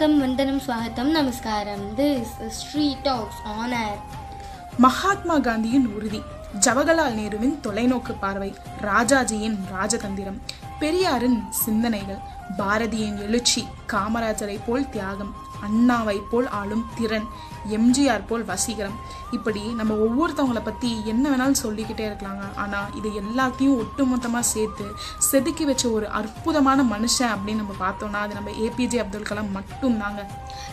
ஸ்வாகத்தம் நமஸ்காரம். This street talks honour Mahatma காந்தியின் உறுதி. ஜவஹர்லால் நேருவின் தொலைநோக்கு பார்வை. ராஜாஜியின் ராஜதந்திரம். பெரியாரின் சிந்தனைகள். பாரதியின் எழுச்சி காமராஜரை போல் தியாகம் அண்ணாவை போல் ஆளும் திறன் எம்ஜிஆர் போல் வசீகரம். இப்படி நம்ம ஒவ்வொருத்தவங்களை பற்றி என்ன வேணாலும் சொல்லிக்கிட்டே இருக்கலாங்க. ஆனால் இது எல்லாத்தையும் ஒட்டுமொத்தமாக சேர்த்து செதுக்கி வச்ச ஒரு அற்புதமான மனுஷன் அப்படின்னு நம்ம பார்த்தோம்னா அது நம்ம ஏபிஜே அப்துல் கலாம் மட்டும்தாங்க.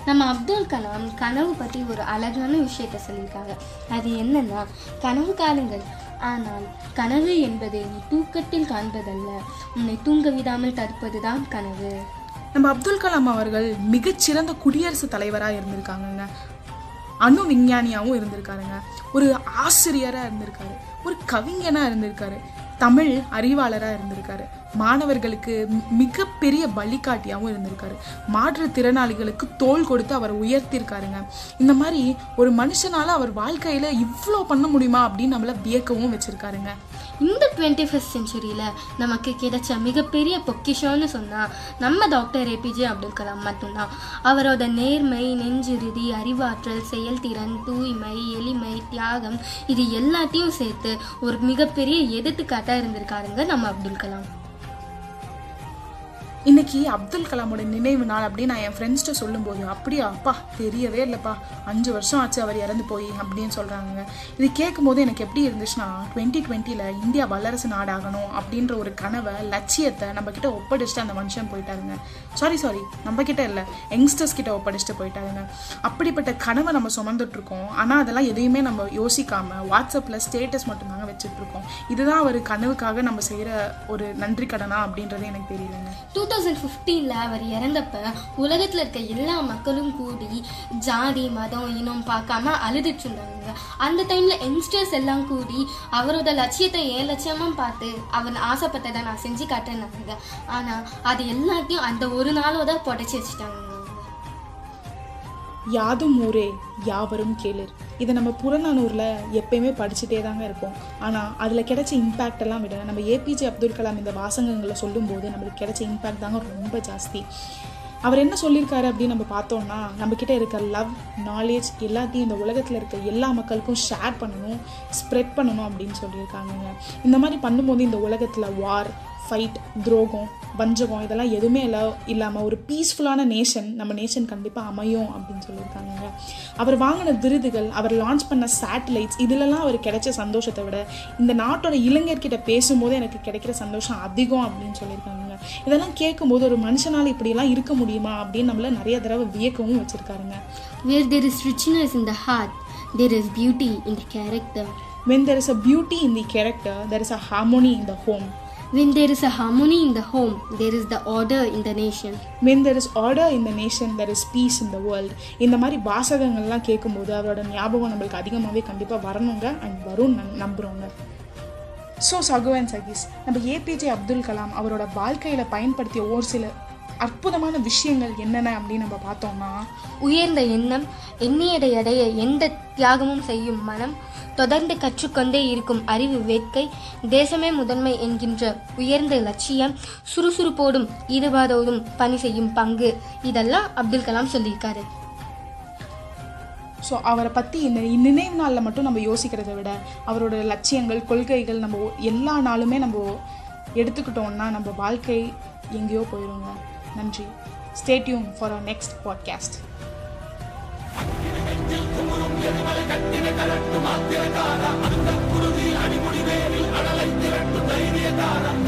நம்ம அப்துல் கலாம் கனவு பற்றி ஒரு அழகான விஷயத்தை சொல்லியிருக்காங்க. அது என்னன்னா கனவு காணுங்கள் ஆனால் கனவு என்பது நீ தூக்கத்தில் காண்பதல்ல. உன்னை தூங்க விடாமல் தடுப்பதுதான் கனவு. நம்ம அப்துல் கலாம் அவர்கள் மிகச்சிறந்த குடியரசுத் தலைவராக இருந்திருக்காங்கங்க. அணு விஞ்ஞானியாகவும் இருந்திருக்காருங்க. ஒரு ஆசிரியராக இருந்திருக்காரு. ஒரு கவிஞனாக இருந்திருக்காரு. தமிழ் அறிவாளராக இருந்திருக்காரு. மாணவர்களுக்கு மிகப்பெரிய வழிகாட்டியாகவும் இருந்திருக்காரு. மாற்றுத்திறனாளிகளுக்கு தோல் கொடுத்து அவர் உயர்த்தியிருக்காருங்க. இந்த மாதிரி ஒரு மனுஷனால் அவர் வாழ்க்கையில் இவ்வளோ பண்ண முடியுமா அப்படின்னு நம்மள வியக்கவும் வச்சுருக்காருங்க. இந்த டுவெண்ட்டி ஃபஸ்ட் செஞ்சுரியில் நமக்கு கிடைச்ச மிகப்பெரிய பொக்கிஷம்னு சொன்னால் நம்ம டாக்டர் ஏபிஜே அப்துல் கலாம் மட்டும்தான். அவரோட நேர்மை நெஞ்சுறுதி அறிவாற்றல் செயல்திறன் தூய்மை எளிமை தியாகம் இது எல்லாத்தையும் சேர்த்து ஒரு மிகப்பெரிய எடுத்துக்காட்டாக இருந்திருக்காருங்க நம்ம அப்துல் கலாம். இன்னைக்கு அப்துல் கலாமோட நினைவு நாள் அப்படின்னு நான் என் ஃப்ரெண்ட்ஸ்கிட்ட சொல்லும்போது அப்படியா அப்பா தெரியவே இல்லைப்பா. அஞ்சு வருஷம் ஆச்சு அவர் இறந்து போய் அப்படின்னு சொல்கிறாங்க இது கேட்கும்போது எனக்கு எப்படி இருந்துச்சுன்னா டுவெண்ட்டி டுவெண்ட்டியில் இந்தியா வல்லரசு நாடாகணும் அப்படின்ற ஒரு கனவை லட்சியத்தை நம்ம கிட்ட ஒப்படைச்சிட்டு அந்த மனுஷன் போயிட்டாருங்க. சாரி சாரி நம்ம கிட்ட இல்லை யங்ஸ்டர்ஸ் கிட்ட ஒப்படைச்சிட்டு போயிட்டாருங்க. அப்படிப்பட்ட கனவை நம்ம சுமந்துட்டு இருக்கோம். ஆனால் அதெல்லாம் எதையுமே நம்ம யோசிக்காம வாட்ஸ்அப்பில் ஸ்டேட்டஸ் மட்டும்தாங்க வச்சுட்டு இருக்கோம் இதுதான் அவர் கனவுக்காக நம்ம செய்கிற ஒரு நன்றி கடனா அப்படின்றது எனக்கு தெரியலங்க. டூ தௌசண்ட் ஃபிஃப்டீனில் அவர் இறந்தப்ப உலகத்தில் இருக்க எல்லா மக்களும் கூடி ஜாதி மதம் இனம் பார்க்காம அழுதுட்டு இருந்தாங்க. அந்த டைமில் யங்ஸ்டர்ஸ் எல்லாம் கூடி அவரோட லட்சியத்தை ஏன் லட்சியமாக பார்த்து அவர் ஆசைப்பட்டதை நான் செஞ்சு காட்டேன்னாங்க ஆனால் அது எல்லாத்தையும் அந்த ஒரு நாளோட புடைச்சி வச்சுட்டாங்க. யாதும் ஊரே யாவரும் கேளிர். இதை நம்ம புறநானூரில் எப்பயுமே படிச்சுட்டே தாங்க இருப்போம். ஆனால் அதில் கிடைச்ச இம்பேக்ட் எல்லாம் விட நம்ம ஏபிஜே அப்துல் கலாம் இந்த வாசகங்களை சொல்லும்போது நம்மளுக்கு கிடைச்ச இம்பேக்ட் தாங்க ரொம்ப ஜாஸ்தி. அவர் என்ன சொல்லியிருக்காரு அப்படின்னு நம்ம பார்த்தோம்னா நம்மக்கிட்ட இருக்க லவ் நாலேஜ் எல்லாத்தையும் இந்த உலகத்தில் இருக்க எல்லா மக்களுக்கும் ஷேர் பண்ணணும் ஸ்ப்ரெட் பண்ணணும் அப்படின்னு சொல்லியிருக்காங்கங்க. இந்த மாதிரி பண்ணும்போது இந்த உலகத்தில் வார் ஃபைட் துரோகம் வஞ்சகம் இதெல்லாம் எதுவுமே இல்ல இல்லாமல் ஒரு பீஸ்ஃபுல்லான நேஷன் நம்ம நேஷன் கண்டிப்பாக அமையும் அப்படின்னு சொல்லியிருக்காங்க அவர் வாங்கின விருதுகள் அவர் லான்ச் பண்ண சேட்டலைட்ஸ் இதிலெல்லாம் அவர் கிடைச்ச சந்தோஷத்தை விட இந்த நாட்டோட இளைஞர்கிட்ட பேசும்போது எனக்கு கிடைக்கிற சந்தோஷம் அதிகம் அப்படின்னு சொல்லியிருக்காங்க இதெல்லாம் கேட்கும்போது ஒரு மனுஷனால் இப்படியெல்லாம் இருக்க முடியுமா அப்படின்னு நம்மள நிறைய தடவை வியக்கவும் வச்சுருக்காருங்க. Where there is richness in the heart there is beauty in the character when there is a beauty in the character there is a harmony in the home. When there is a harmony in the home, there is the order in the nation. when there is order in the nation there is peace in the world இந்த மாதிரி வாசகங்கள்லாம் கேட்கும்போது அவரோட ஞாபகம் நம்மளுக்கு அதிகமாகவே கண்டிப்பாக வரணுங்க and வரும் நம்புகிறோங்க ஸோ சகு அண்ட் சகீஸ் நம்ம ஏபிஜே அப்துல் கலாம் அவரோட வாழ்க்கையில் பயன்படுத்திய ஒரு சில அற்புதமான விஷயங்கள் என்னென்ன அப்படின்னு நம்ம பார்த்தோம்னா உயர்ந்த எண்ணம் எண்ணியடை அடைய எந்த தியாகமும் செய்யும் மனம் தொடர்ந்து கற்றுக்கொண்டே இருக்கும் அறிவு வேட்கை தேசமே முதன்மை என்கின்ற உயர்ந்த லட்சியம் சுறுசுறுப்போடும் ஈடுபாடோடும் பணி செய்யும் பங்கு. இதெல்லாம் அப்துல் கலாம் சொல்லியிருக்காரு. ஸோ அவரை பற்றி இந்த நினைவு நாளில் மட்டும் நம்ம யோசிக்கிறதை விட அவரோட லட்சியங்கள் கொள்கைகள் நம்ம எல்லா நாளுமே நம்ம எடுத்துக்கிட்டோம்னா நம்ம வாழ்க்கை எங்கேயோ போயிடுங்க நன்றி. Stay tuned for our next podcast அந்த குருதி அடிமுடி வேரில் அடலை திரட்டும் தைரியக்காரன்